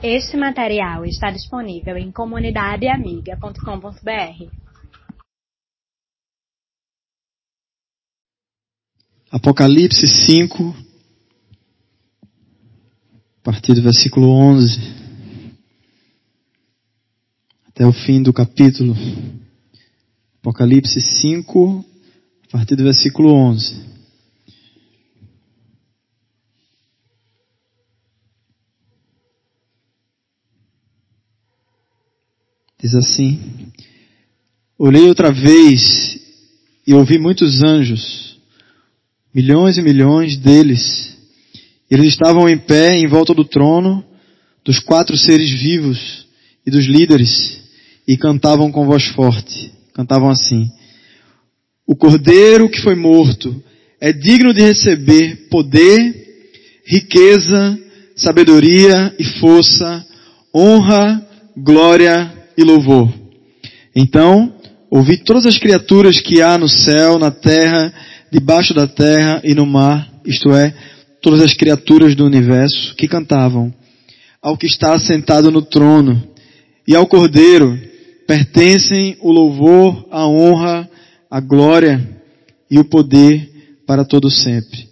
Este material está disponível em comunidadeamiga.com.br. Apocalipse 5, a partir do versículo 11 até o fim do capítulo. Apocalipse 5, a partir do versículo 11. Diz assim: Olhei outra vez e ouvi muitos anjos, milhões e milhões deles. Eles estavam em pé em volta do trono, dos quatro seres vivos e dos líderes, e cantavam com voz forte. Cantavam assim: O cordeiro que foi morto é digno de receber poder, riqueza, sabedoria e força, honra, glória e louvor. Então, ouvi todas as criaturas que há no céu, na terra, debaixo da terra e no mar, isto é, todas as criaturas do universo, que cantavam ao que está sentado no trono e ao Cordeiro pertencem o louvor, a honra, a glória e o poder para todo sempre.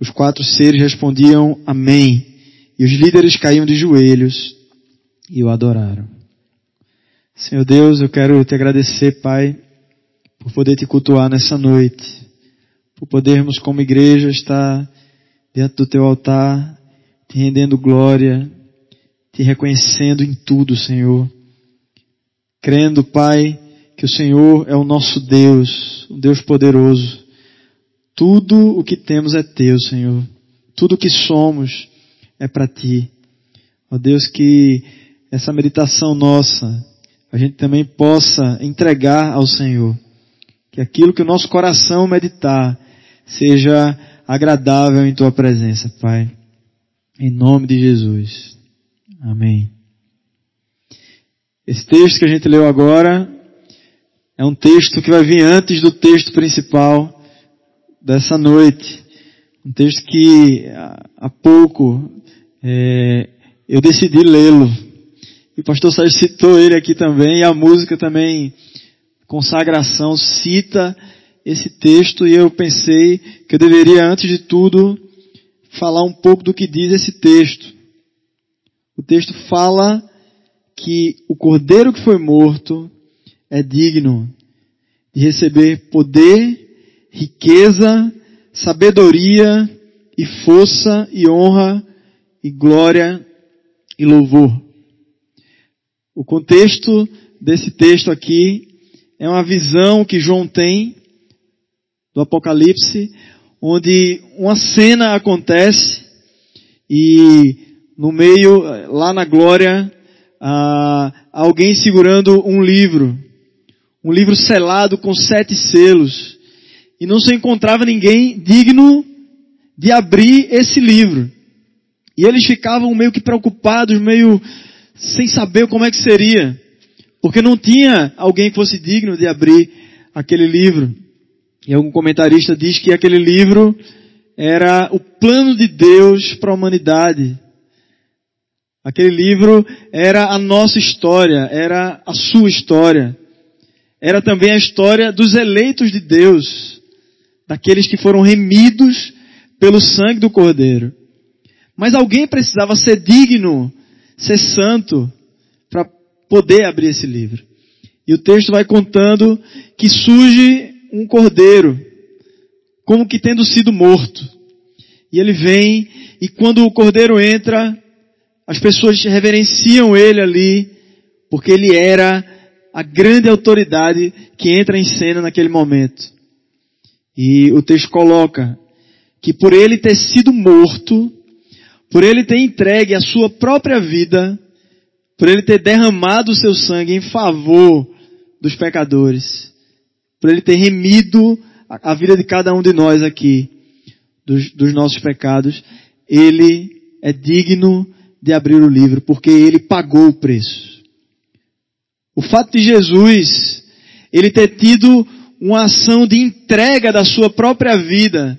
Os quatro seres respondiam amém, e os líderes caíam de joelhos e o adoraram. Senhor Deus, eu quero te agradecer, Pai, por poder te cultuar nessa noite, por podermos como igreja estar diante do teu altar, te rendendo glória, te reconhecendo em tudo, Senhor. Crendo, Pai, que o Senhor é o nosso Deus, um Deus poderoso. Tudo o que temos é teu, Senhor. Tudo o que somos é para ti. Ó Deus, que essa meditação nossa a gente também possa entregar ao Senhor. Que aquilo que o nosso coração meditar seja agradável em tua presença, Pai. Em nome de Jesus. Amém. Esse texto que a gente leu agora é um texto que vai vir antes do texto principal dessa noite. Um texto que há pouco é, eu decidi lê-lo e o pastor Sérgio citou ele aqui também, e a música também, consagração, cita esse texto, e eu pensei que eu deveria, antes de tudo, falar um pouco do que diz esse texto. O texto fala que o cordeiro que foi morto é digno de receber poder, riqueza, sabedoria e força e honra e glória e louvor. O contexto desse texto aqui é uma visão que João tem do Apocalipse, onde uma cena acontece e no meio, lá na glória, alguém segurando um livro, um livro selado com sete selos, e não se encontrava ninguém digno de abrir esse livro. E eles ficavam meio que preocupados, meio sem saber como é que seria, porque não tinha alguém que fosse digno de abrir aquele livro. E algum comentarista diz que aquele livro era o plano de Deus para a humanidade. Aquele livro era a nossa história, era a sua história. Era também a história dos eleitos de Deus, daqueles que foram remidos pelo sangue do Cordeiro. Mas alguém precisava ser digno ser santo para poder abrir esse livro. E o texto vai contando que surge um cordeiro, como que tendo sido morto. E ele vem, e quando o cordeiro entra, as pessoas reverenciam ele ali, porque ele era a grande autoridade que entra em cena naquele momento. E o texto coloca que por ele ter sido morto, por ele ter entregue a sua própria vida, por ele ter derramado o seu sangue em favor dos pecadores, por ele ter remido a vida de cada um de nós aqui, dos, dos nossos pecados, ele é digno de abrir o livro, porque ele pagou o preço. O fato de Jesus, ele ter tido uma ação de entrega da sua própria vida,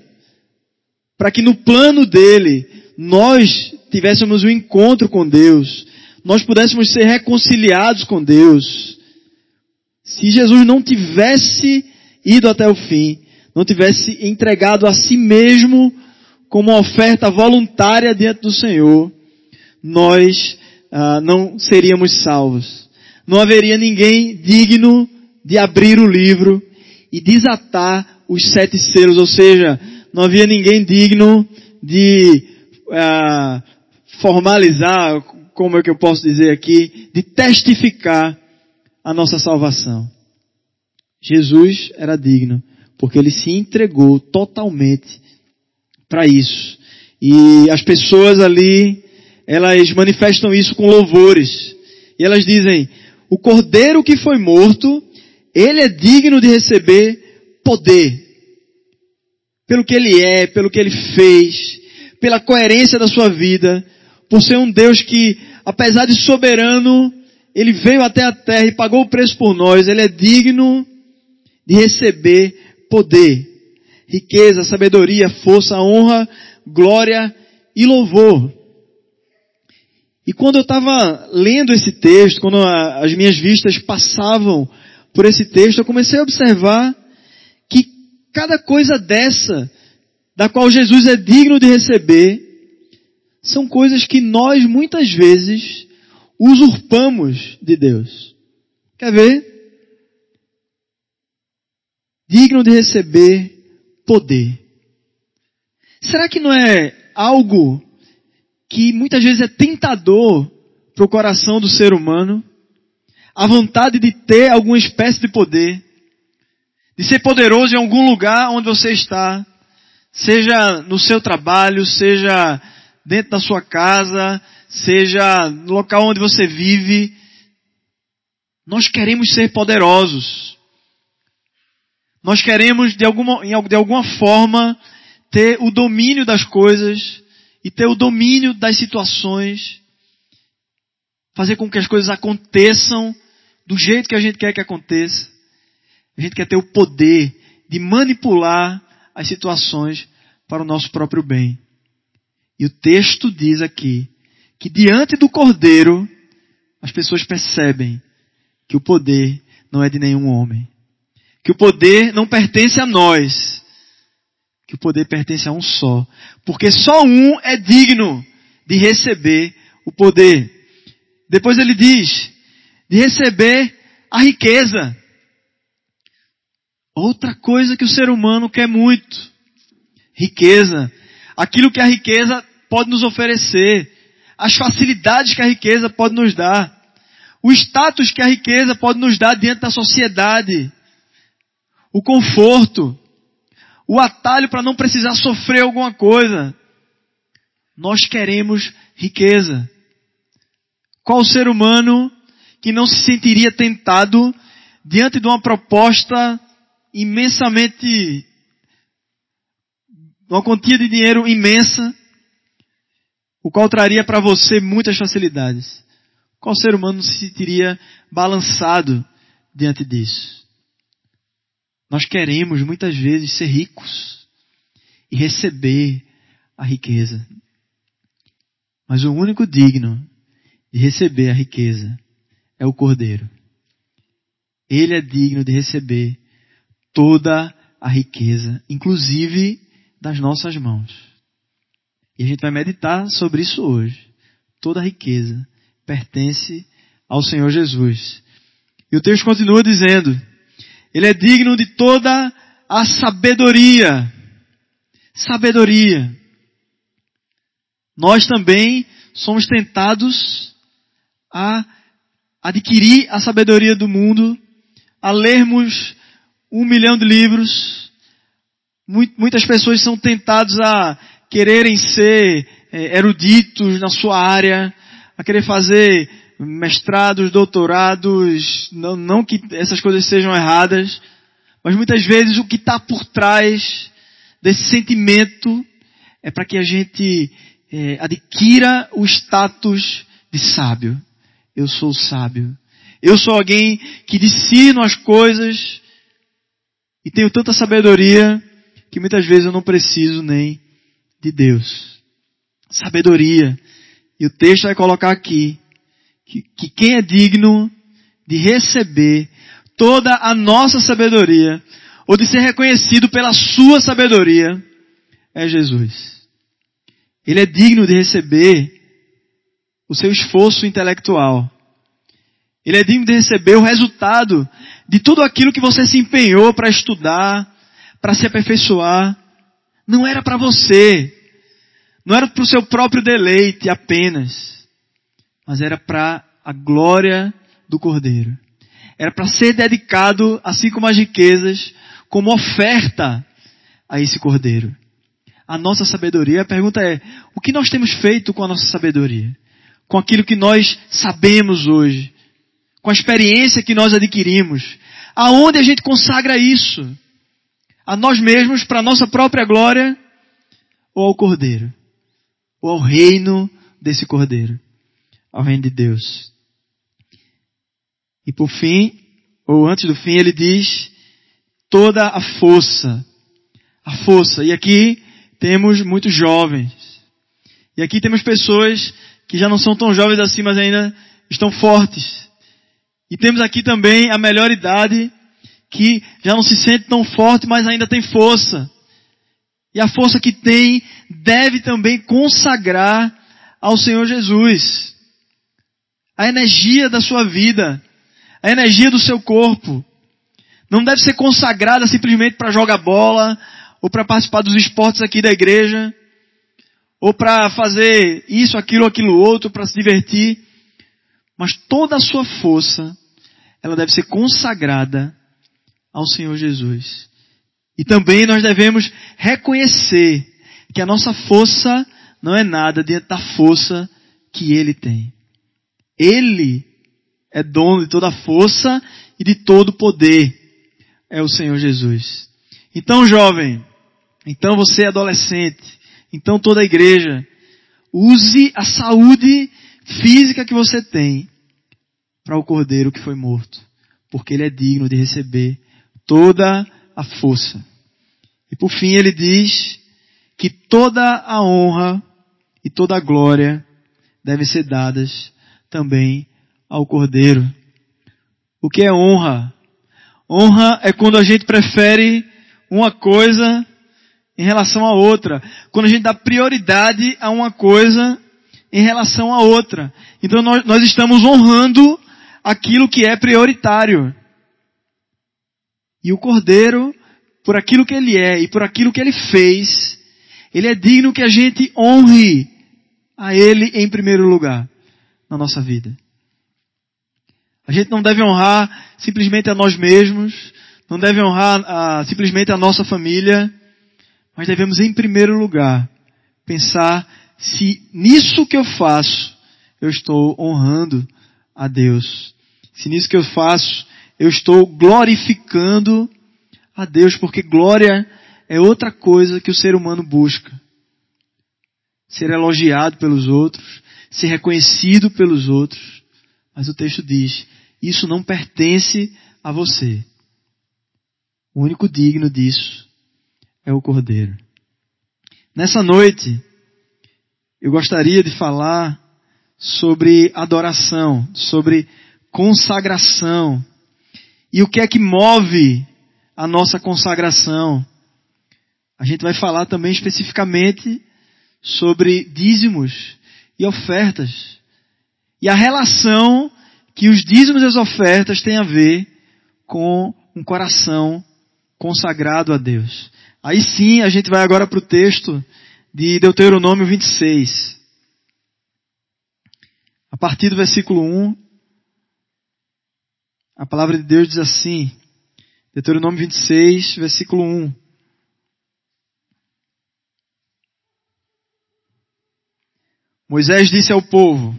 para que no plano dele nós tivéssemos um encontro com Deus, nós pudéssemos ser reconciliados com Deus, se Jesus não tivesse ido até o fim, não tivesse entregado a si mesmo como uma oferta voluntária diante do Senhor, nós ah, não seríamos salvos. Não haveria ninguém digno de abrir o livro e desatar os sete selos, ou seja, não havia ninguém digno de ah, formalizar, como é que eu posso dizer aqui, de testificar a nossa salvação. Jesus era digno, porque ele se entregou totalmente para isso. E as pessoas ali, elas manifestam isso com louvores. E elas dizem, o cordeiro que foi morto, ele é digno de receber poder. Pelo que ele é, pelo que ele fez, pela coerência da sua vida, por ser um Deus que, apesar de soberano, ele veio até a terra e pagou o preço por nós, ele é digno de receber poder, riqueza, sabedoria, força, honra, glória e louvor. E quando eu estava lendo esse texto, quando a, as minhas vistas passavam por esse texto, eu comecei a observar que cada coisa dessa, da qual Jesus é digno de receber, são coisas que nós muitas vezes usurpamos de Deus. Quer ver? Digno de receber poder. Será que não é algo que muitas vezes é tentador para o coração do ser humano? A vontade de ter alguma espécie de poder, de ser poderoso em algum lugar onde você está, seja no seu trabalho, seja dentro da sua casa, seja no local onde você vive. Nós queremos ser poderosos. Nós queremos, de alguma, de alguma forma, ter o domínio das coisas e ter o domínio das situações, fazer com que as coisas aconteçam do jeito que a gente quer que aconteça. A gente quer ter o poder de manipular as situações para o nosso próprio bem. E o texto diz aqui que diante do Cordeiro as pessoas percebem que o poder não é de nenhum homem. Que o poder não pertence a nós, que o poder pertence a um só. Porque só um é digno de receber o poder. Depois ele diz, de receber a riqueza. Outra coisa que o ser humano quer muito. Riqueza. Aquilo que a riqueza pode nos oferecer. As facilidades que a riqueza pode nos dar. O status que a riqueza pode nos dar diante da sociedade. O conforto o atalho para não precisar sofrer alguma coisa. Nós queremos riqueza. Qual ser humano que não se sentiria tentado diante de uma proposta imensamente, uma quantia de dinheiro imensa, o qual traria para você muitas facilidades? Qual ser humano se sentiria balançado diante disso? Nós queremos muitas vezes ser ricos e receber a riqueza. Mas o único digno de receber a riqueza é o Cordeiro. Ele é digno de receber toda a riqueza, inclusive das nossas mãos. E a gente vai meditar sobre isso hoje. Toda a riqueza pertence ao Senhor Jesus. E o texto continua dizendo: ele é digno de toda a sabedoria. Sabedoria. Nós também somos tentados a adquirir a sabedoria do mundo, a lermos um milhão de livros. Muitas pessoas são tentadas a quererem ser eh, eruditos na sua área, a querer fazer mestrados, doutorados, não, não que essas coisas sejam erradas, mas muitas vezes o que está por trás desse sentimento é para que a gente é, adquira o status de sábio. Eu sou sábio. Eu sou alguém que discerno as coisas e tenho tanta sabedoria que muitas vezes eu não preciso nem de Deus. Sabedoria. E o texto vai colocar aqui que, que quem é digno de receber toda a nossa sabedoria, ou de ser reconhecido pela sua sabedoria, é Jesus. Ele é digno de receber o seu esforço intelectual. Ele é digno de receber o resultado de tudo aquilo que você se empenhou para estudar, para se aperfeiçoar. Não era para você. Não era para o seu próprio deleite apenas. Mas era para a glória do Cordeiro. Era para ser dedicado, assim como as riquezas, como oferta a esse Cordeiro. A nossa sabedoria, a pergunta é, o que nós temos feito com a nossa sabedoria? Com aquilo que nós sabemos hoje? Com a experiência que nós adquirimos? Aonde a gente consagra isso? A nós mesmos, para a nossa própria glória? Ou ao Cordeiro? Ou ao reino desse Cordeiro? Ao reino de Deus? E por fim, ou antes do fim, ele diz toda a força. A força. E aqui temos muitos jovens. E aqui temos pessoas que já não são tão jovens assim, mas ainda estão fortes. E temos aqui também a melhor idade, que já não se sente tão forte, mas ainda tem força. E a força que tem deve também consagrar ao Senhor Jesus. A energia da sua vida a energia do seu corpo. Não deve ser consagrada simplesmente para jogar bola, ou para participar dos esportes aqui da igreja, ou para fazer isso, aquilo, aquilo outro, para se divertir. Mas toda a sua força, ela deve ser consagrada ao Senhor Jesus. E também nós devemos reconhecer que a nossa força não é nada diante da força que Ele tem. Ele é dono de toda força e de todo poder. É o Senhor Jesus. Então, jovem, então você adolescente, então toda a igreja, use a saúde física que você tem para o cordeiro que foi morto, porque ele é digno de receber toda a força. E por fim ele diz que toda a honra e toda a glória devem ser dadas também ao Cordeiro. O que é honra? Honra é quando a gente prefere uma coisa em relação a outra. Quando a gente dá prioridade a uma coisa em relação a outra. Então nós, nós estamos honrando aquilo que é prioritário. E o Cordeiro, por aquilo que ele é e por aquilo que ele fez, ele é digno que a gente honre a ele em primeiro lugar na nossa vida. A gente não deve honrar simplesmente a nós mesmos, não deve honrar a, simplesmente a nossa família, mas devemos, em primeiro lugar, pensar se nisso que eu faço eu estou honrando a Deus. Se nisso que eu faço eu estou glorificando a Deus, porque glória é outra coisa que o ser humano busca. Ser elogiado pelos outros, ser reconhecido pelos outros. Mas o texto diz isso não pertence a você. O único digno disso é o Cordeiro. Nessa noite, eu gostaria de falar sobre adoração, sobre consagração. E o que é que move a nossa consagração? A gente vai falar também especificamente sobre dízimos e ofertas. E a relação que os dízimos e as ofertas têm a ver com um coração consagrado a Deus. Aí sim, a gente vai agora para o texto de Deuteronômio 26. A partir do versículo 1, a palavra de Deus diz assim, Deuteronômio 26, versículo 1. Moisés disse ao povo,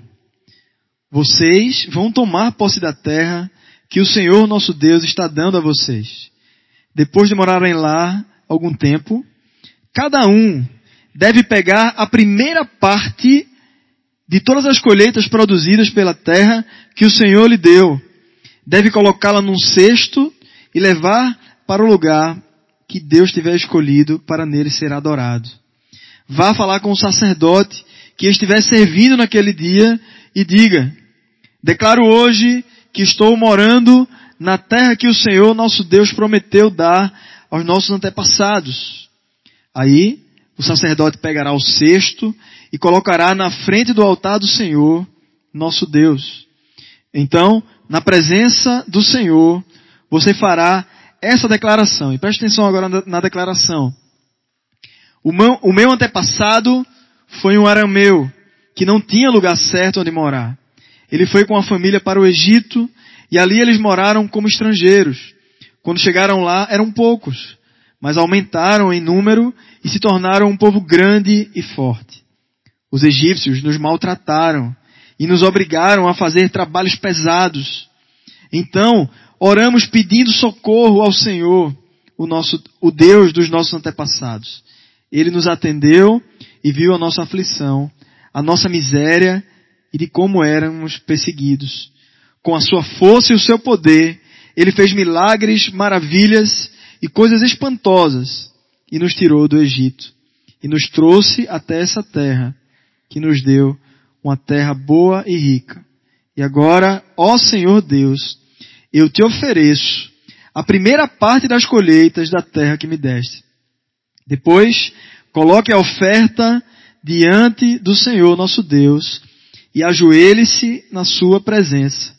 vocês vão tomar posse da terra que o Senhor nosso Deus está dando a vocês. Depois de morarem lá algum tempo, cada um deve pegar a primeira parte de todas as colheitas produzidas pela terra que o Senhor lhe deu. Deve colocá-la num cesto e levar para o lugar que Deus tiver escolhido para nele ser adorado. Vá falar com o sacerdote que estiver servindo naquele dia e diga, Declaro hoje que estou morando na terra que o Senhor nosso Deus prometeu dar aos nossos antepassados. Aí, o sacerdote pegará o cesto e colocará na frente do altar do Senhor, nosso Deus. Então, na presença do Senhor, você fará essa declaração. E preste atenção agora na declaração. O meu, antepassado foi um arameu que não tinha lugar certo onde morar. Ele foi com a família para o Egito e ali eles moraram como estrangeiros. Quando chegaram lá eram poucos, mas aumentaram em número e se tornaram um povo grande e forte. Os egípcios nos maltrataram e nos obrigaram a fazer trabalhos pesados. Então, oramos pedindo socorro ao Senhor, o nosso, o Deus dos nossos antepassados. Ele nos atendeu e viu a nossa aflição, a nossa miséria e de como éramos perseguidos. Com a sua força e o seu poder, ele fez milagres, maravilhas e coisas espantosas e nos tirou do Egito e nos trouxe até essa terra que nos deu uma terra boa e rica. E agora, ó Senhor Deus, eu te ofereço a primeira parte das colheitas da terra que me deste. Depois, coloque a oferta diante do Senhor nosso Deus e ajoelhe-se na sua presença.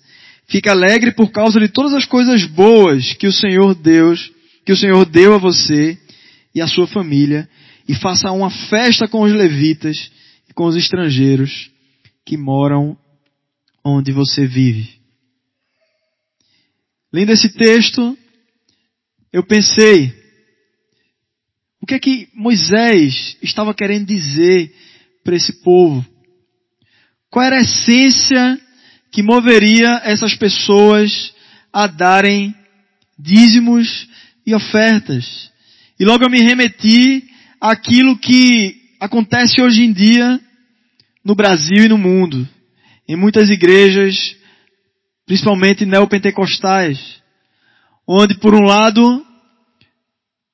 Fique alegre por causa de todas as coisas boas que o Senhor Deus, que o Senhor deu a você e a sua família, e faça uma festa com os levitas com os estrangeiros que moram onde você vive. Lendo esse texto, eu pensei, o que é que Moisés estava querendo dizer para esse povo? Qual era a essência que moveria essas pessoas a darem dízimos e ofertas? E logo eu me remeti àquilo que acontece hoje em dia no Brasil e no mundo. Em muitas igrejas, principalmente neopentecostais, onde por um lado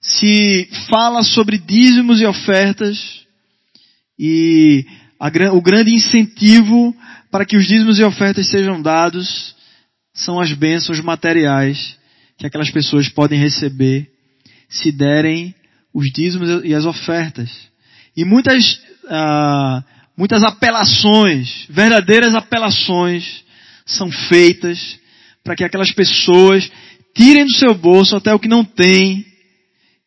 se fala sobre dízimos e ofertas e a, o grande incentivo para que os dízimos e ofertas sejam dados são as bênçãos materiais que aquelas pessoas podem receber se derem os dízimos e as ofertas. E muitas, ah, muitas apelações, verdadeiras apelações, são feitas para que aquelas pessoas tirem do seu bolso até o que não tem,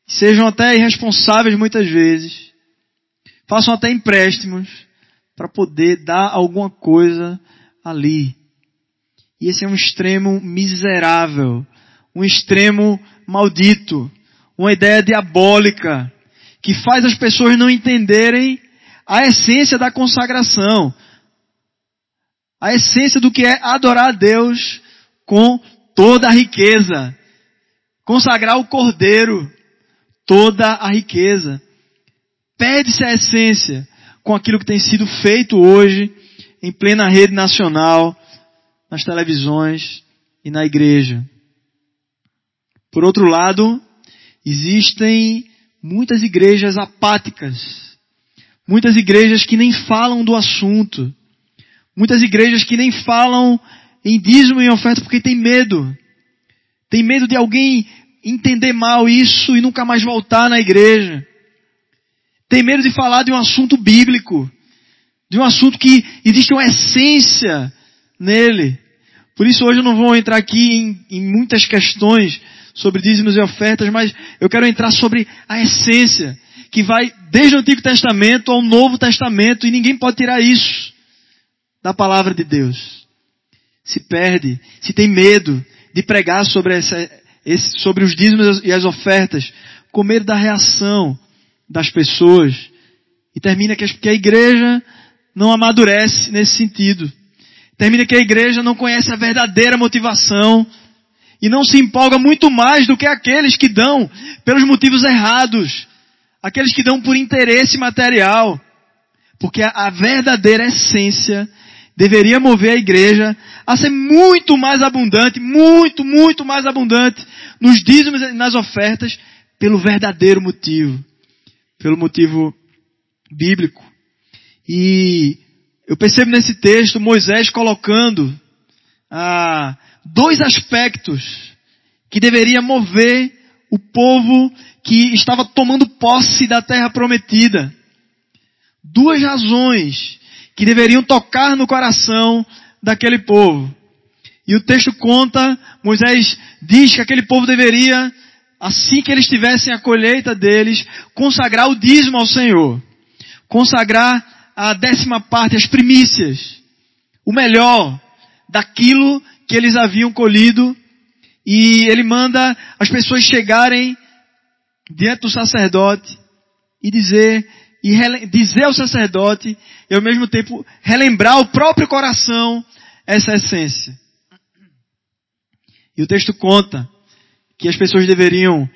sejam até irresponsáveis muitas vezes, façam até empréstimos para poder dar alguma coisa ali. E esse é um extremo miserável, um extremo maldito, uma ideia diabólica que faz as pessoas não entenderem a essência da consagração, a essência do que é adorar a Deus com toda a riqueza, consagrar o Cordeiro, toda a riqueza. Perde-se a essência com aquilo que tem sido feito hoje em plena rede nacional, nas televisões e na igreja. Por outro lado, existem muitas igrejas apáticas, muitas igrejas que nem falam do assunto, muitas igrejas que nem falam em dízimo e oferta porque tem medo. Tem medo de alguém entender mal isso e nunca mais voltar na igreja. Tem medo de falar de um assunto bíblico, de um assunto que existe uma essência nele. Por isso hoje eu não vou entrar aqui em, em muitas questões sobre dízimos e ofertas, mas eu quero entrar sobre a essência, que vai desde o Antigo Testamento ao Novo Testamento, e ninguém pode tirar isso da palavra de Deus. Se perde, se tem medo de pregar sobre, essa, esse, sobre os dízimos e as ofertas, com medo da reação das pessoas, e termina que a igreja não amadurece nesse sentido. Termina que a igreja não conhece a verdadeira motivação e não se empolga muito mais do que aqueles que dão pelos motivos errados, aqueles que dão por interesse material, porque a, verdadeira essência deveria mover a igreja a ser muito mais abundante, muito, muito mais abundante nos dízimos e nas ofertas pelo verdadeiro motivo, pelo motivo bíblico. E eu percebo nesse texto Moisés colocando ah, dois aspectos que deveria mover o povo que estava tomando posse da terra prometida. Duas razões que deveriam tocar no coração daquele povo. E o texto conta, Moisés diz que aquele povo deveria, assim que eles tivessem a colheita deles, consagrar o dízimo ao Senhor. Consagrar a décima parte, as primícias. O melhor daquilo que eles haviam colhido e ele manda as pessoas chegarem diante do sacerdote e dizer, e dizer ao sacerdote e ao mesmo tempo relembrar o próprio coração essa essência. E o texto conta que as pessoas deveriam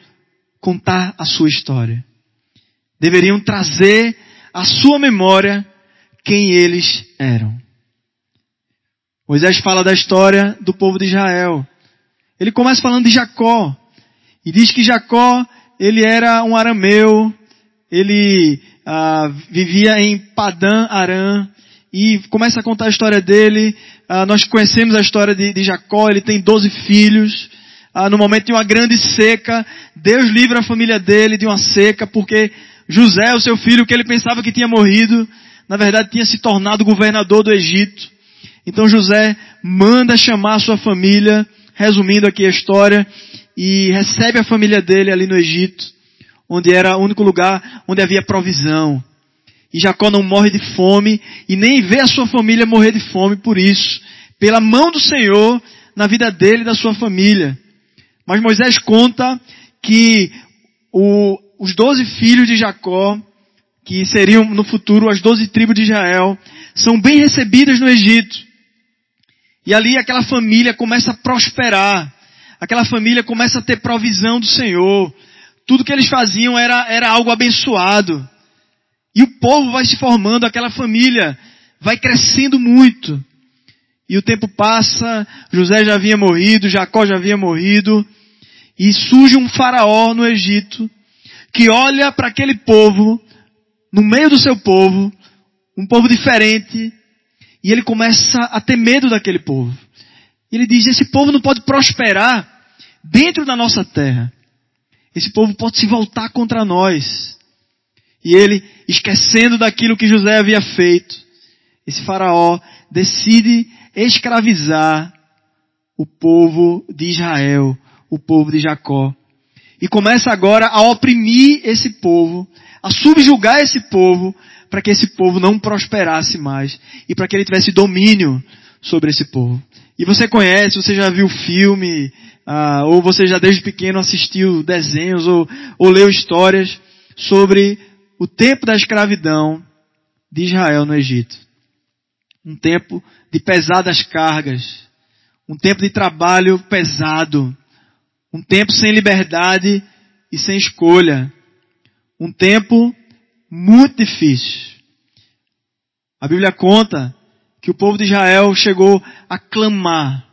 contar a sua história. Deveriam trazer à sua memória quem eles eram. Moisés fala da história do povo de Israel. Ele começa falando de Jacó. E diz que Jacó, ele era um arameu, ele ah, vivia em Padã Aram, e começa a contar a história dele. Ah, nós conhecemos a história de, de Jacó, ele tem 12 filhos. Ah, no momento de uma grande seca, Deus livra a família dele de uma seca, porque José, o seu filho, que ele pensava que tinha morrido, na verdade tinha se tornado governador do Egito. Então José manda chamar a sua família, resumindo aqui a história, e recebe a família dele ali no Egito, onde era o único lugar onde havia provisão. E Jacó não morre de fome e nem vê a sua família morrer de fome por isso, pela mão do Senhor na vida dele e da sua família. Mas Moisés conta que o, os doze filhos de Jacó, que seriam no futuro as doze tribos de Israel, são bem recebidas no Egito. E ali aquela família começa a prosperar. Aquela família começa a ter provisão do Senhor. Tudo que eles faziam era, era algo abençoado. E o povo vai se formando, aquela família vai crescendo muito. E o tempo passa, José já havia morrido, Jacó já havia morrido, e surge um faraó no Egito, que olha para aquele povo, no meio do seu povo, um povo diferente, e ele começa a ter medo daquele povo. Ele diz: esse povo não pode prosperar dentro da nossa terra. Esse povo pode se voltar contra nós. E ele, esquecendo daquilo que José havia feito, esse faraó decide escravizar o povo de Israel, o povo de Jacó. E começa agora a oprimir esse povo, a subjugar esse povo, para que esse povo não prosperasse mais e para que ele tivesse domínio sobre esse povo. E você conhece, você já viu filme, ah, ou você já desde pequeno assistiu desenhos ou, ou leu histórias sobre o tempo da escravidão de Israel no Egito. Um tempo de pesadas cargas, um tempo de trabalho pesado, um tempo sem liberdade e sem escolha, um tempo muito difícil. A Bíblia conta que o povo de Israel chegou a clamar.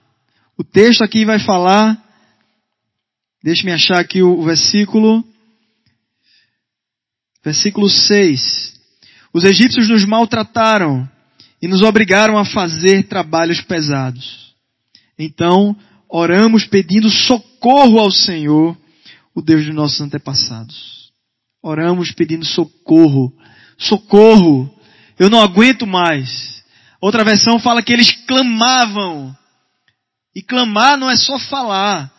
O texto aqui vai falar, deixe-me achar aqui o versículo, versículo 6. Os egípcios nos maltrataram e nos obrigaram a fazer trabalhos pesados. Então, oramos pedindo socorro ao Senhor, o Deus dos nossos antepassados oramos pedindo socorro. Socorro! Eu não aguento mais. Outra versão fala que eles clamavam. E clamar não é só falar.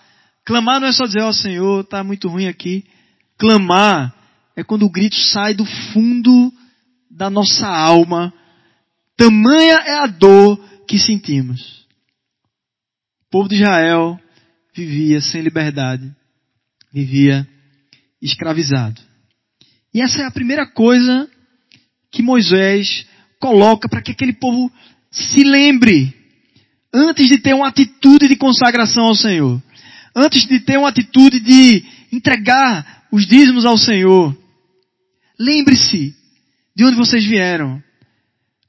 Clamar não é só dizer, ó oh, Senhor, está muito ruim aqui. Clamar é quando o grito sai do fundo da nossa alma. Tamanha é a dor que sentimos. O povo de Israel vivia sem liberdade. Vivia escravizado. E essa é a primeira coisa que Moisés coloca para que aquele povo se lembre, antes de ter uma atitude de consagração ao Senhor, antes de ter uma atitude de entregar os dízimos ao Senhor. Lembre-se de onde vocês vieram.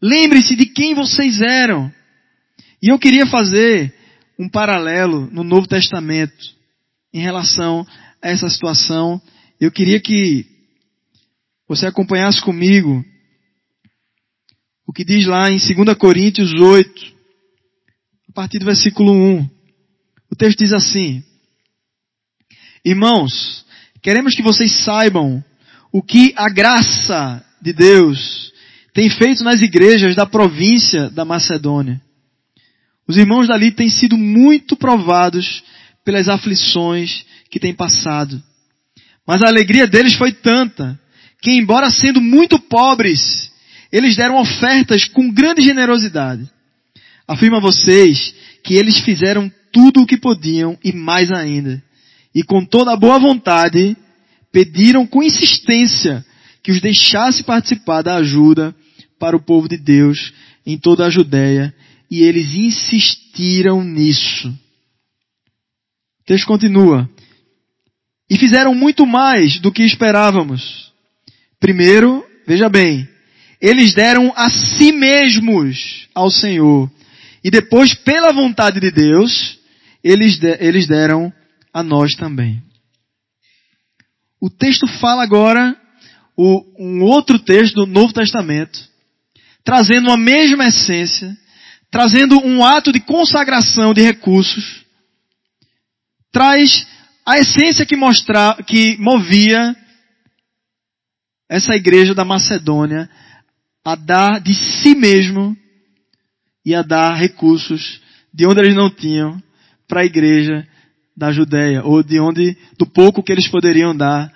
Lembre-se de quem vocês eram. E eu queria fazer um paralelo no Novo Testamento em relação a essa situação. Eu queria que você acompanhasse comigo o que diz lá em 2 Coríntios 8, a partir do versículo 1. O texto diz assim: Irmãos, queremos que vocês saibam o que a graça de Deus tem feito nas igrejas da província da Macedônia. Os irmãos dali têm sido muito provados pelas aflições que têm passado. Mas a alegria deles foi tanta que, embora sendo muito pobres, eles deram ofertas com grande generosidade. Afirmo a vocês que eles fizeram tudo o que podiam e mais ainda. E com toda a boa vontade, pediram com insistência que os deixasse participar da ajuda para o povo de Deus em toda a Judéia. E eles insistiram nisso. O texto continua. E fizeram muito mais do que esperávamos. Primeiro, veja bem, eles deram a si mesmos ao Senhor. E depois, pela vontade de Deus, eles, de, eles deram a nós também. O texto fala agora o, um outro texto do Novo Testamento, trazendo a mesma essência, trazendo um ato de consagração de recursos, traz a essência que, mostra, que movia essa igreja da Macedônia a dar de si mesmo e a dar recursos de onde eles não tinham para a igreja da Judéia, ou de onde, do pouco que eles poderiam dar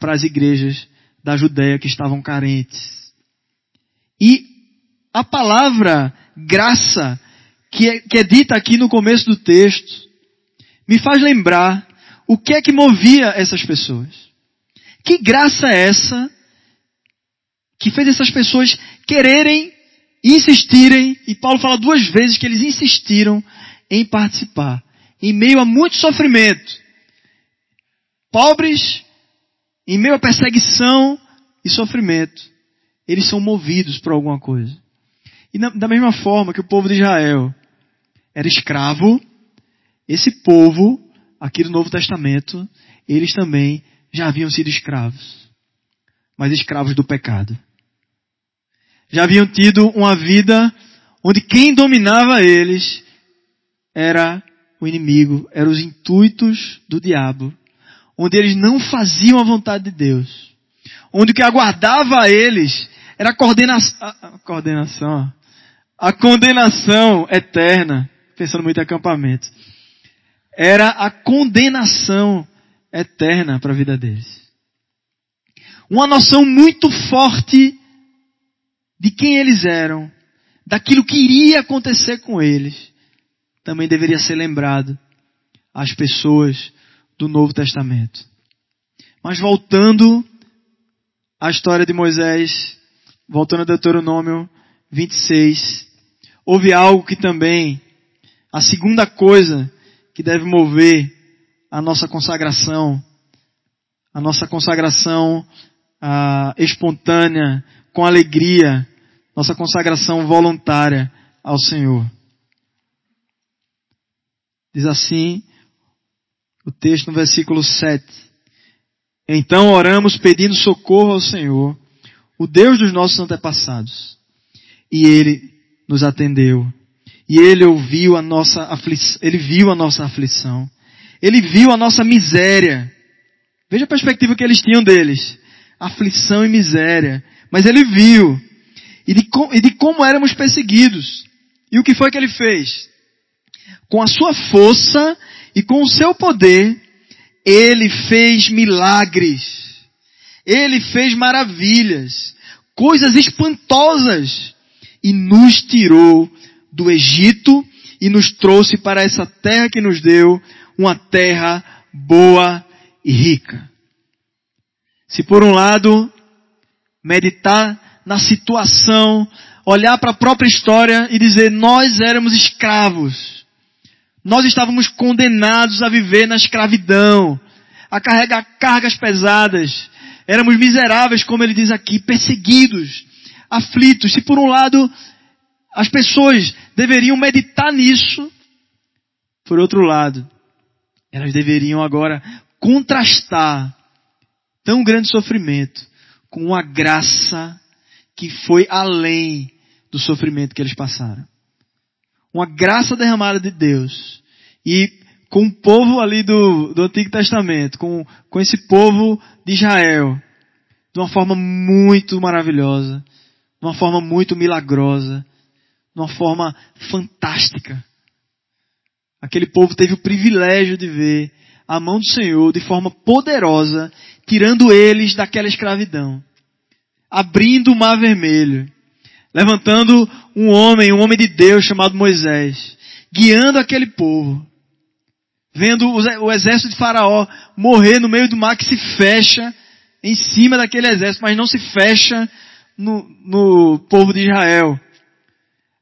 para as igrejas da Judéia que estavam carentes. E a palavra graça, que é, que é dita aqui no começo do texto, me faz lembrar o que é que movia essas pessoas. Que graça é essa que fez essas pessoas quererem, insistirem, e Paulo fala duas vezes que eles insistiram em participar em meio a muito sofrimento, pobres, em meio a perseguição e sofrimento, eles são movidos por alguma coisa. E na, da mesma forma que o povo de Israel era escravo, esse povo, aqui do Novo Testamento, eles também já haviam sido escravos. Mas escravos do pecado. Já haviam tido uma vida onde quem dominava eles era o inimigo, eram os intuitos do diabo, onde eles não faziam a vontade de Deus, onde o que aguardava a eles era a coordenação, a coordenação, a condenação eterna, pensando muito em acampamento, era a condenação eterna para a vida deles. Uma noção muito forte de quem eles eram, daquilo que iria acontecer com eles também deveria ser lembrado às pessoas do Novo Testamento. Mas voltando à história de Moisés, voltando a Deuteronômio 26, houve algo que também, a segunda coisa que deve mover a nossa consagração, a nossa consagração a, espontânea, com alegria, nossa consagração voluntária ao Senhor. Diz assim o texto no versículo 7. Então oramos pedindo socorro ao Senhor, o Deus dos nossos antepassados. E ele nos atendeu. E ele ouviu a nossa aflição, ele viu a nossa aflição. Ele viu a nossa miséria. Veja a perspectiva que eles tinham deles. Aflição e miséria. Mas ele viu. E de, e de como éramos perseguidos. E o que foi que ele fez? com a sua força e com o seu poder, ele fez milagres. Ele fez maravilhas, coisas espantosas e nos tirou do Egito e nos trouxe para essa terra que nos deu, uma terra boa e rica. Se por um lado, meditar na situação, olhar para a própria história e dizer, nós éramos escravos, nós estávamos condenados a viver na escravidão, a carregar cargas pesadas. Éramos miseráveis, como ele diz aqui, perseguidos, aflitos. Se por um lado as pessoas deveriam meditar nisso, por outro lado, elas deveriam agora contrastar tão grande sofrimento com uma graça que foi além do sofrimento que eles passaram uma graça derramada de Deus. E com o povo ali do, do Antigo Testamento, com, com esse povo de Israel, de uma forma muito maravilhosa, de uma forma muito milagrosa, de uma forma fantástica. Aquele povo teve o privilégio de ver a mão do Senhor de forma poderosa, tirando eles daquela escravidão, abrindo o mar vermelho, levantando um homem, um homem de Deus chamado Moisés, guiando aquele povo, vendo o exército de Faraó morrer no meio do mar que se fecha em cima daquele exército, mas não se fecha no, no povo de Israel.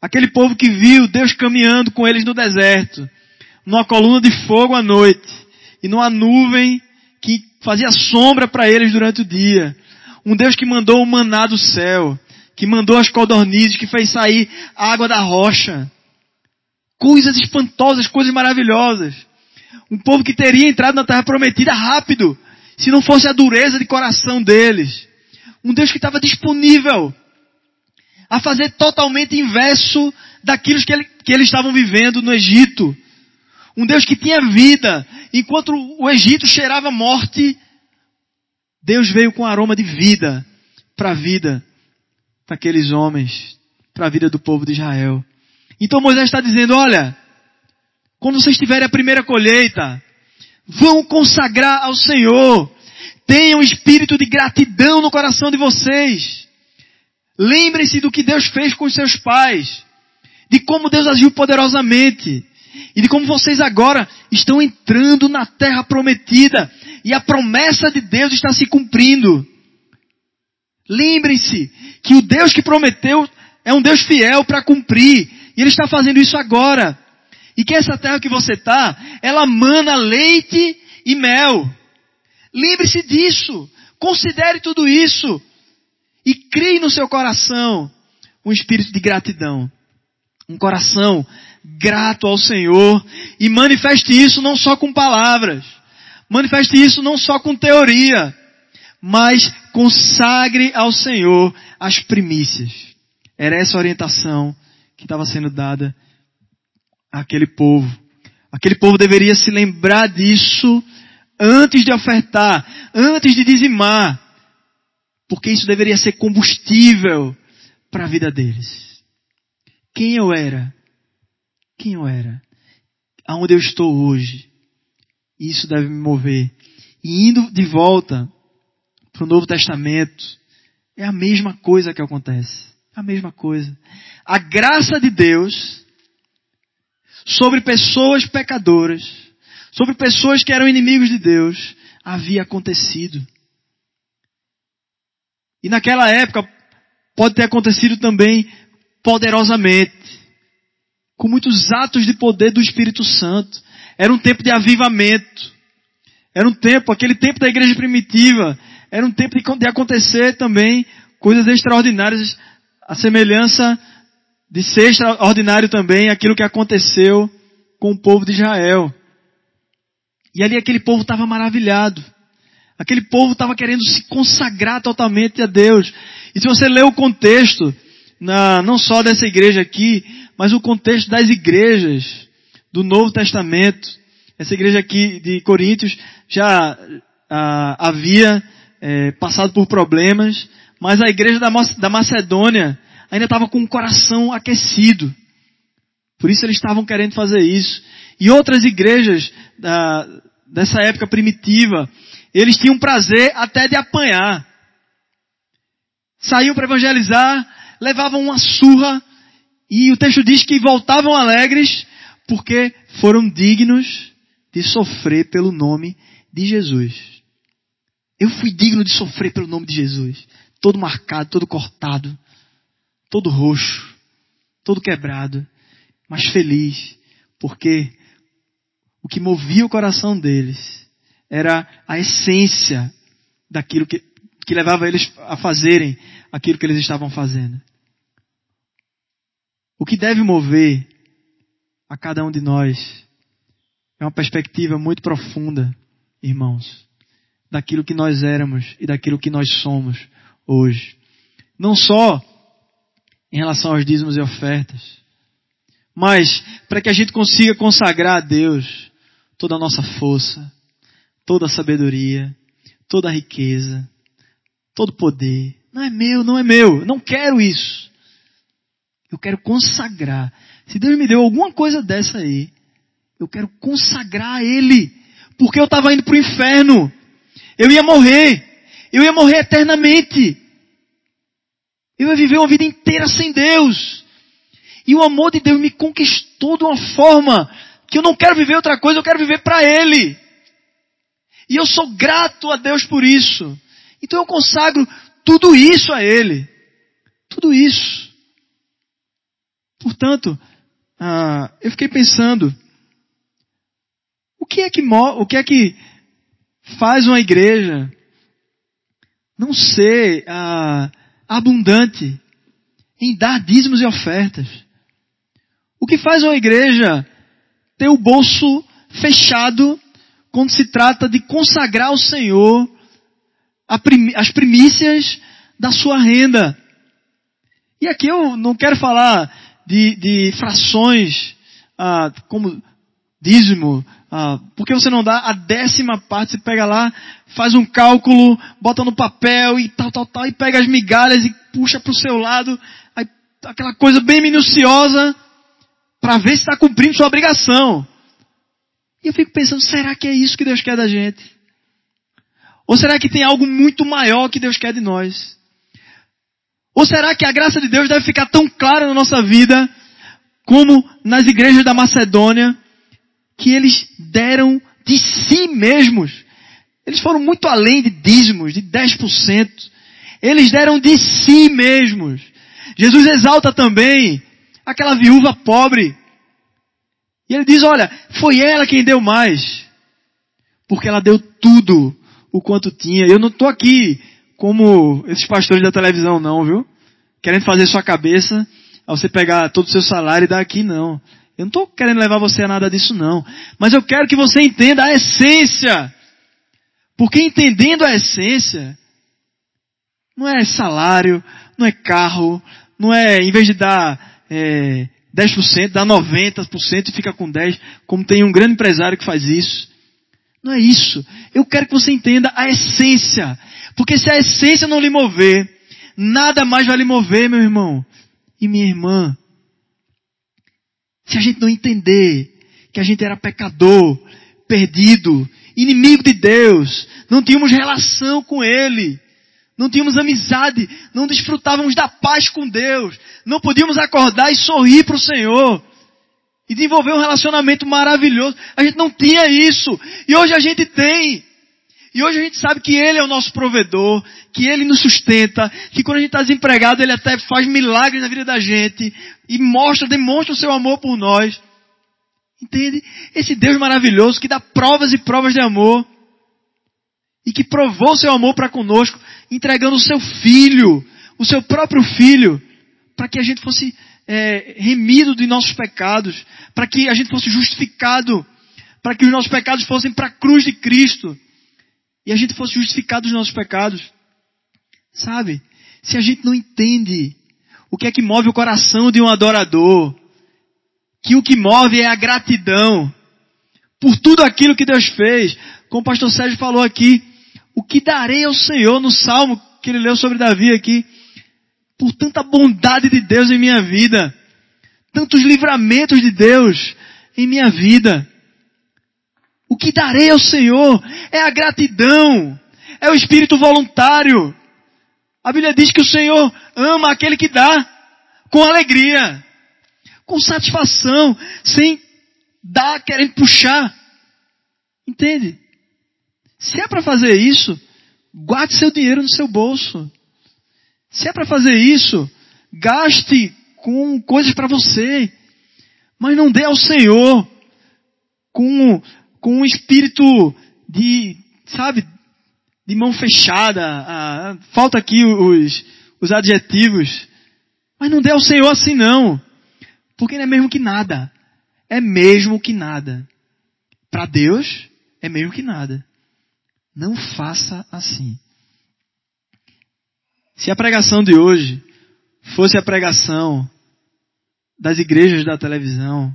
Aquele povo que viu Deus caminhando com eles no deserto, numa coluna de fogo à noite e numa nuvem que fazia sombra para eles durante o dia. Um Deus que mandou o maná do céu, que mandou as codornizes, que fez sair água da rocha. Coisas espantosas, coisas maravilhosas. Um povo que teria entrado na terra prometida rápido, se não fosse a dureza de coração deles. Um Deus que estava disponível a fazer totalmente inverso daquilo que, ele, que eles estavam vivendo no Egito. Um Deus que tinha vida, enquanto o Egito cheirava morte, Deus veio com aroma de vida para a vida daqueles homens, para a vida do povo de Israel. Então Moisés está dizendo: olha, quando vocês tiverem a primeira colheita, vão consagrar ao Senhor. Tenham um espírito de gratidão no coração de vocês. Lembrem-se do que Deus fez com os seus pais, de como Deus agiu poderosamente e de como vocês agora estão entrando na terra prometida e a promessa de Deus está se cumprindo. Lembrem-se que o Deus que prometeu é um Deus fiel para cumprir e Ele está fazendo isso agora. E que essa terra que você está, ela mana leite e mel. Lembre-se disso. Considere tudo isso e crie no seu coração um espírito de gratidão. Um coração grato ao Senhor e manifeste isso não só com palavras, manifeste isso não só com teoria, mas consagre ao Senhor as primícias. Era essa orientação que estava sendo dada àquele povo. Aquele povo deveria se lembrar disso antes de ofertar, antes de dizimar, porque isso deveria ser combustível para a vida deles. Quem eu era? Quem eu era? Aonde eu estou hoje? Isso deve me mover. E indo de volta para o Novo Testamento, é a mesma coisa que acontece. É a mesma coisa. A graça de Deus sobre pessoas pecadoras, sobre pessoas que eram inimigos de Deus, havia acontecido. E naquela época pode ter acontecido também poderosamente, com muitos atos de poder do Espírito Santo. Era um tempo de avivamento. Era um tempo, aquele tempo da igreja primitiva, era um tempo de, de acontecer também coisas extraordinárias, a semelhança de ser extraordinário também aquilo que aconteceu com o povo de Israel. E ali aquele povo estava maravilhado. Aquele povo estava querendo se consagrar totalmente a Deus. E se você ler o contexto, na, não só dessa igreja aqui, mas o contexto das igrejas do Novo Testamento, essa igreja aqui de Coríntios já ah, havia é, passado por problemas, mas a igreja da, da Macedônia ainda estava com o coração aquecido. Por isso eles estavam querendo fazer isso. E outras igrejas da, dessa época primitiva eles tinham prazer até de apanhar. Saíam para evangelizar, levavam uma surra, e o texto diz que voltavam alegres porque foram dignos de sofrer pelo nome de Jesus. Eu fui digno de sofrer pelo nome de Jesus. Todo marcado, todo cortado, todo roxo, todo quebrado, mas feliz, porque o que movia o coração deles era a essência daquilo que, que levava eles a fazerem aquilo que eles estavam fazendo. O que deve mover a cada um de nós é uma perspectiva muito profunda, irmãos, daquilo que nós éramos e daquilo que nós somos hoje. Não só em relação aos dízimos e ofertas, Mas para que a gente consiga consagrar a Deus toda a nossa força, toda a sabedoria, toda a riqueza, todo o poder. Não é meu, não é meu. Não quero isso. Eu quero consagrar. Se Deus me deu alguma coisa dessa aí, eu quero consagrar a Ele. Porque eu estava indo para o inferno. Eu ia morrer. Eu ia morrer eternamente. Eu ia viver uma vida inteira sem Deus. E o amor de Deus me conquistou de uma forma que eu não quero viver outra coisa, eu quero viver para Ele. E eu sou grato a Deus por isso. Então eu consagro tudo isso a Ele. Tudo isso. Portanto, ah, eu fiquei pensando, o que é que o que é que faz uma igreja não ser ah, abundante em dar dízimos e ofertas? O que faz uma igreja ter o bolso fechado quando se trata de consagrar ao Senhor as primícias da sua renda? E aqui eu não quero falar de, de frações ah, como dízimo, ah, porque você não dá a décima parte, você pega lá, faz um cálculo, bota no papel e tal, tal, tal, e pega as migalhas e puxa para o seu lado, aí, aquela coisa bem minuciosa, para ver se está cumprindo sua obrigação. E eu fico pensando, será que é isso que Deus quer da gente? Ou será que tem algo muito maior que Deus quer de nós? Ou será que a graça de Deus deve ficar tão clara na nossa vida, como nas igrejas da Macedônia, que eles deram de si mesmos. Eles foram muito além de dízimos, de 10%. Eles deram de si mesmos. Jesus exalta também aquela viúva pobre. E ele diz, olha, foi ela quem deu mais. Porque ela deu tudo o quanto tinha. Eu não estou aqui como esses pastores da televisão não, viu? Querendo fazer sua cabeça, ao você pegar todo o seu salário e dar aqui, não. Eu não estou querendo levar você a nada disso, não. Mas eu quero que você entenda a essência. Porque entendendo a essência, não é salário, não é carro, não é, em vez de dar é, 10%, dá 90% e fica com 10%, como tem um grande empresário que faz isso. Não é isso. Eu quero que você entenda a essência. Porque se a essência não lhe mover, nada mais vai lhe mover, meu irmão e minha irmã. Se a gente não entender que a gente era pecador, perdido, inimigo de Deus, não tínhamos relação com Ele, não tínhamos amizade, não desfrutávamos da paz com Deus, não podíamos acordar e sorrir para o Senhor e desenvolver um relacionamento maravilhoso. A gente não tinha isso e hoje a gente tem. E hoje a gente sabe que Ele é o nosso provedor, que Ele nos sustenta, que quando a gente está desempregado, Ele até faz milagres na vida da gente e mostra, demonstra o seu amor por nós. Entende? Esse Deus maravilhoso que dá provas e provas de amor e que provou o seu amor para conosco, entregando o seu filho, o seu próprio filho, para que a gente fosse é, remido de nossos pecados, para que a gente fosse justificado, para que os nossos pecados fossem para a cruz de Cristo e a gente fosse justificado dos nossos pecados. Sabe? Se a gente não entende o que é que move o coração de um adorador, que o que move é a gratidão por tudo aquilo que Deus fez, como o pastor Sérgio falou aqui, o que darei ao Senhor no salmo que ele leu sobre Davi aqui, por tanta bondade de Deus em minha vida, tantos livramentos de Deus em minha vida. O que darei ao Senhor é a gratidão, é o espírito voluntário. A Bíblia diz que o Senhor ama aquele que dá com alegria, com satisfação, sem dar querendo puxar. Entende? Se é para fazer isso, guarde seu dinheiro no seu bolso. Se é para fazer isso, gaste com coisas para você. Mas não dê ao Senhor com com um espírito de, sabe, de mão fechada. Ah, falta aqui os, os adjetivos. Mas não dê ao Senhor assim não. Porque não é mesmo que nada. É mesmo que nada. Para Deus, é mesmo que nada. Não faça assim. Se a pregação de hoje fosse a pregação das igrejas da televisão,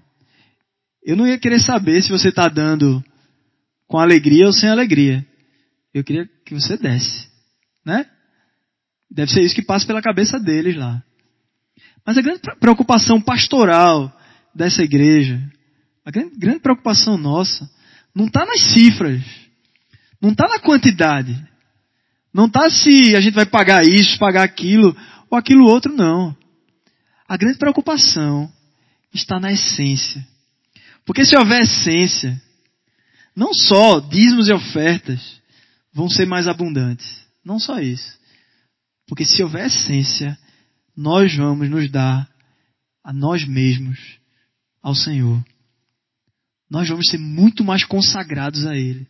eu não ia querer saber se você está dando com alegria ou sem alegria. Eu queria que você desse, né? Deve ser isso que passa pela cabeça deles lá. Mas a grande preocupação pastoral dessa igreja, a grande, grande preocupação nossa, não está nas cifras, não está na quantidade, não está se a gente vai pagar isso, pagar aquilo ou aquilo outro, não. A grande preocupação está na essência. Porque se houver essência, não só dízimos e ofertas vão ser mais abundantes. Não só isso. Porque se houver essência, nós vamos nos dar a nós mesmos ao Senhor. Nós vamos ser muito mais consagrados a Ele.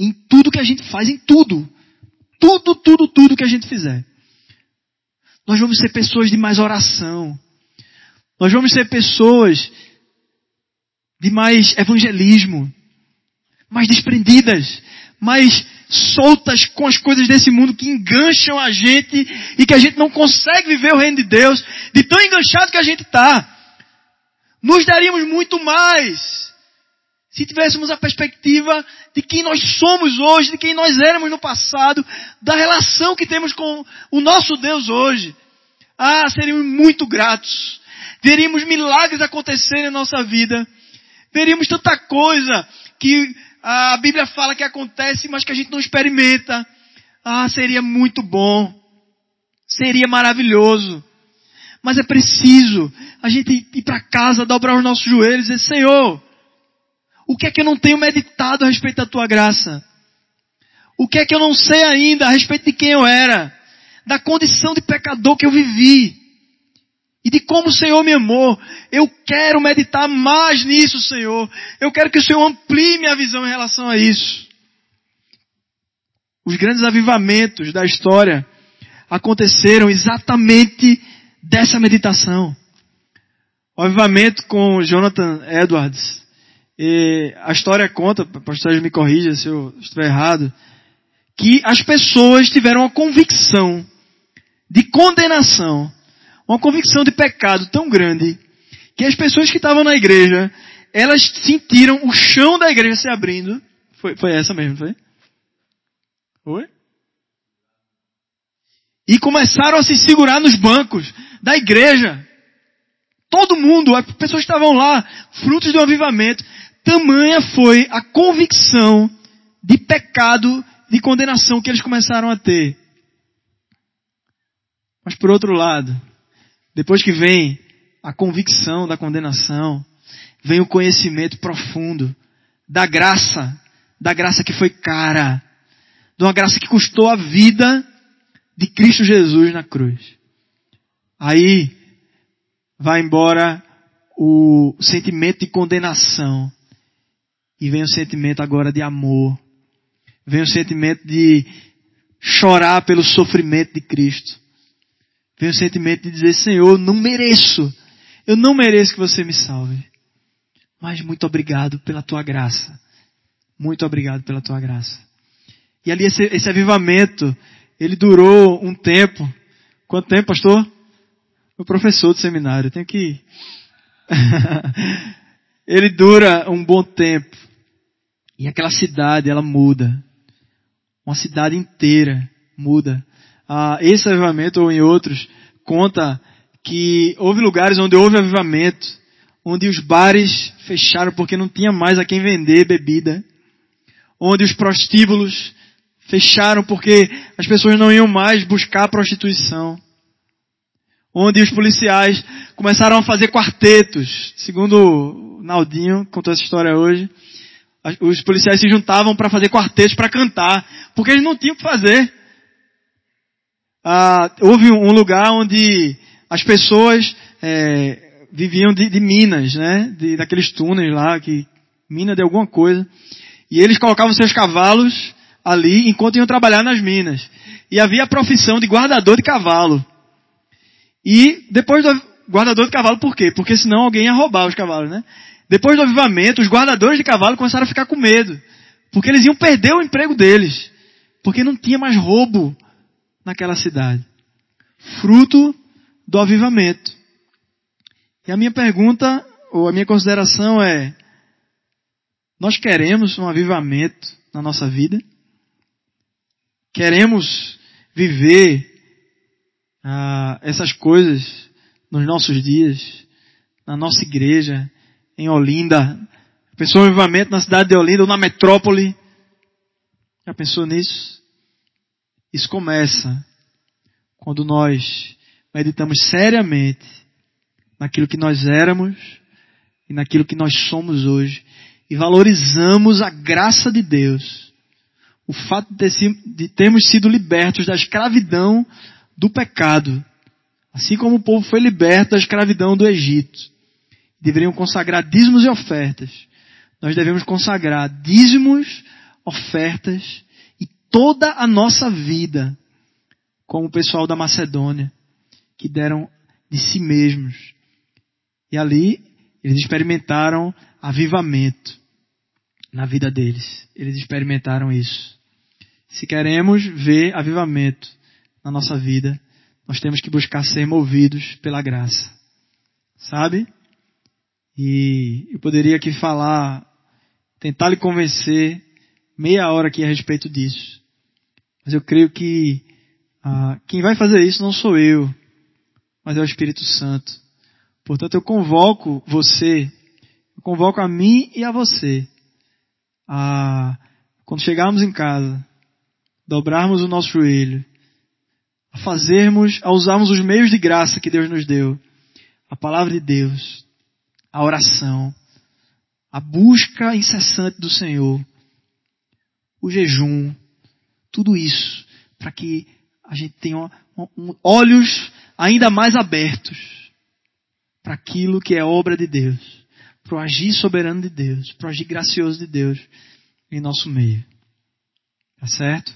Em tudo que a gente faz, em tudo. Tudo, tudo, tudo que a gente fizer. Nós vamos ser pessoas de mais oração. Nós vamos ser pessoas de mais evangelismo, mais desprendidas, mais soltas com as coisas desse mundo que engancham a gente e que a gente não consegue viver o reino de Deus, de tão enganchado que a gente está. Nos daríamos muito mais se tivéssemos a perspectiva de quem nós somos hoje, de quem nós éramos no passado, da relação que temos com o nosso Deus hoje. Ah, seríamos muito gratos. Veríamos milagres acontecerem na nossa vida. Veríamos tanta coisa que a Bíblia fala que acontece, mas que a gente não experimenta. Ah, seria muito bom. Seria maravilhoso. Mas é preciso a gente ir para casa, dobrar os nossos joelhos e dizer, Senhor, o que é que eu não tenho meditado a respeito da tua graça? O que é que eu não sei ainda a respeito de quem eu era? Da condição de pecador que eu vivi. E de como o Senhor me amou. Eu quero meditar mais nisso, Senhor. Eu quero que o Senhor amplie minha visão em relação a isso. Os grandes avivamentos da história aconteceram exatamente dessa meditação. O avivamento com Jonathan Edwards e a história conta, pastor me corrija se eu estiver errado, que as pessoas tiveram uma convicção de condenação, uma convicção de pecado tão grande, que as pessoas que estavam na igreja, elas sentiram o chão da igreja se abrindo. Foi, foi essa mesmo, foi? Foi? E começaram a se segurar nos bancos da igreja. Todo mundo, as pessoas estavam lá, frutos do avivamento. Tamanha foi a convicção de pecado, de condenação que eles começaram a ter. Mas por outro lado, depois que vem a convicção da condenação, vem o conhecimento profundo da graça, da graça que foi cara, de uma graça que custou a vida de Cristo Jesus na cruz. Aí vai embora o sentimento de condenação e vem o sentimento agora de amor. Vem o sentimento de chorar pelo sofrimento de Cristo. Vem o sentimento de dizer, Senhor, não mereço. Eu não mereço que você me salve. Mas muito obrigado pela tua graça. Muito obrigado pela tua graça. E ali esse, esse avivamento, ele durou um tempo. Quanto tempo, pastor? O professor do seminário, tenho que. ele dura um bom tempo. E aquela cidade, ela muda. Uma cidade inteira muda. Ah, esse avivamento, ou em outros, conta que houve lugares onde houve avivamento, onde os bares fecharam porque não tinha mais a quem vender bebida, onde os prostíbulos fecharam porque as pessoas não iam mais buscar prostituição, onde os policiais começaram a fazer quartetos, segundo Naldinho contou essa história hoje, os policiais se juntavam para fazer quartetos para cantar, porque eles não tinham o que fazer. Ah, houve um lugar onde as pessoas é, viviam de, de, minas, né? De, daqueles túneis lá, que mina de alguma coisa. E eles colocavam seus cavalos ali enquanto iam trabalhar nas minas. E havia a profissão de guardador de cavalo. E depois do guardador de cavalo, por quê? Porque senão alguém ia roubar os cavalos, né? Depois do avivamento, os guardadores de cavalo começaram a ficar com medo. Porque eles iam perder o emprego deles. Porque não tinha mais roubo naquela cidade. Fruto do avivamento. E a minha pergunta, ou a minha consideração é: nós queremos um avivamento na nossa vida? Queremos viver ah, essas coisas nos nossos dias, na nossa igreja, em Olinda? Pensou um avivamento na cidade de Olinda ou na metrópole? Já pensou nisso? Isso começa quando nós meditamos seriamente naquilo que nós éramos e naquilo que nós somos hoje e valorizamos a graça de Deus. O fato de, ter, de termos sido libertos da escravidão do pecado, assim como o povo foi liberto da escravidão do Egito. Deveriam consagrar dízimos e ofertas. Nós devemos consagrar dízimos, ofertas toda a nossa vida como o pessoal da Macedônia, que deram de si mesmos. E ali eles experimentaram avivamento na vida deles. Eles experimentaram isso. Se queremos ver avivamento na nossa vida, nós temos que buscar ser movidos pela graça. Sabe? E eu poderia aqui falar, tentar lhe convencer meia hora aqui a respeito disso. Mas eu creio que ah, quem vai fazer isso não sou eu, mas é o Espírito Santo. Portanto, eu convoco você, eu convoco a mim e a você, a, quando chegarmos em casa, dobrarmos o nosso joelho, a fazermos, a usarmos os meios de graça que Deus nos deu, a palavra de Deus, a oração, a busca incessante do Senhor, o jejum, tudo isso, para que a gente tem um, um, olhos ainda mais abertos para aquilo que é obra de Deus, para o agir soberano de Deus, para o agir gracioso de Deus em nosso meio. Tá certo?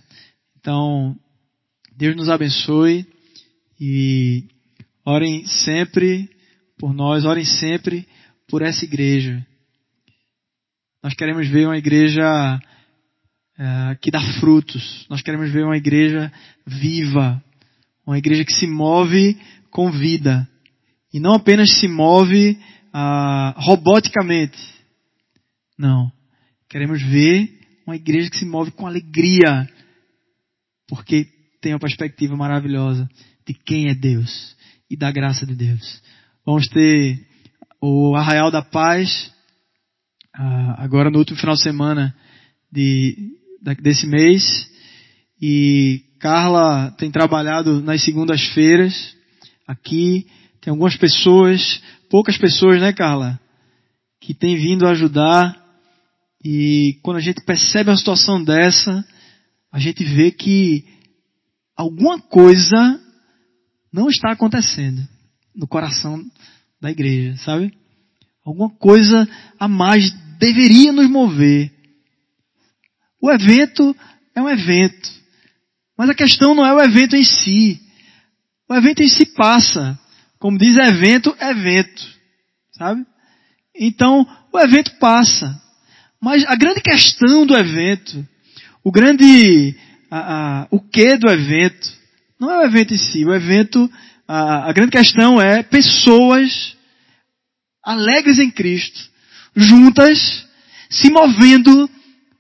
Então, Deus nos abençoe e orem sempre por nós, orem sempre por essa igreja. Nós queremos ver uma igreja é, que dá frutos. Nós queremos ver uma igreja viva, uma igreja que se move com vida e não apenas se move ah, roboticamente. Não. Queremos ver uma igreja que se move com alegria, porque tem uma perspectiva maravilhosa de quem é Deus e da graça de Deus. Vamos ter o Arraial da Paz ah, agora no último final de semana de desse mês. E Carla tem trabalhado nas segundas-feiras aqui. Tem algumas pessoas, poucas pessoas, né, Carla? Que tem vindo ajudar. E quando a gente percebe uma situação dessa, a gente vê que alguma coisa não está acontecendo no coração da igreja, sabe? Alguma coisa a mais deveria nos mover o evento é um evento. Mas a questão não é o evento em si. O evento em si passa. Como diz evento, evento. Sabe? Então, o evento passa. Mas a grande questão do evento, o grande, a, a, o que do evento, não é o evento em si. O evento, a, a grande questão é pessoas alegres em Cristo, juntas, se movendo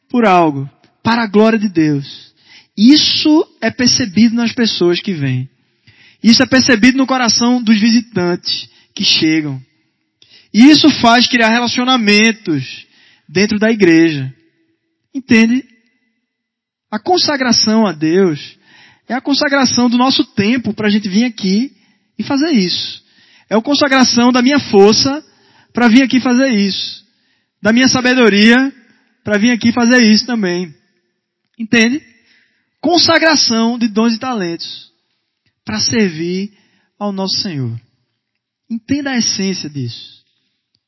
por algo, para a glória de Deus. Isso é percebido nas pessoas que vêm. Isso é percebido no coração dos visitantes que chegam. E isso faz criar relacionamentos dentro da igreja. Entende? A consagração a Deus é a consagração do nosso tempo para a gente vir aqui e fazer isso. É a consagração da minha força para vir aqui fazer isso. Da minha sabedoria para vir aqui fazer isso também. Entende? Consagração de dons e talentos para servir ao nosso Senhor. Entenda a essência disso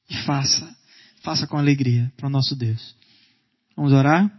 e faça. Faça com alegria para o nosso Deus. Vamos orar?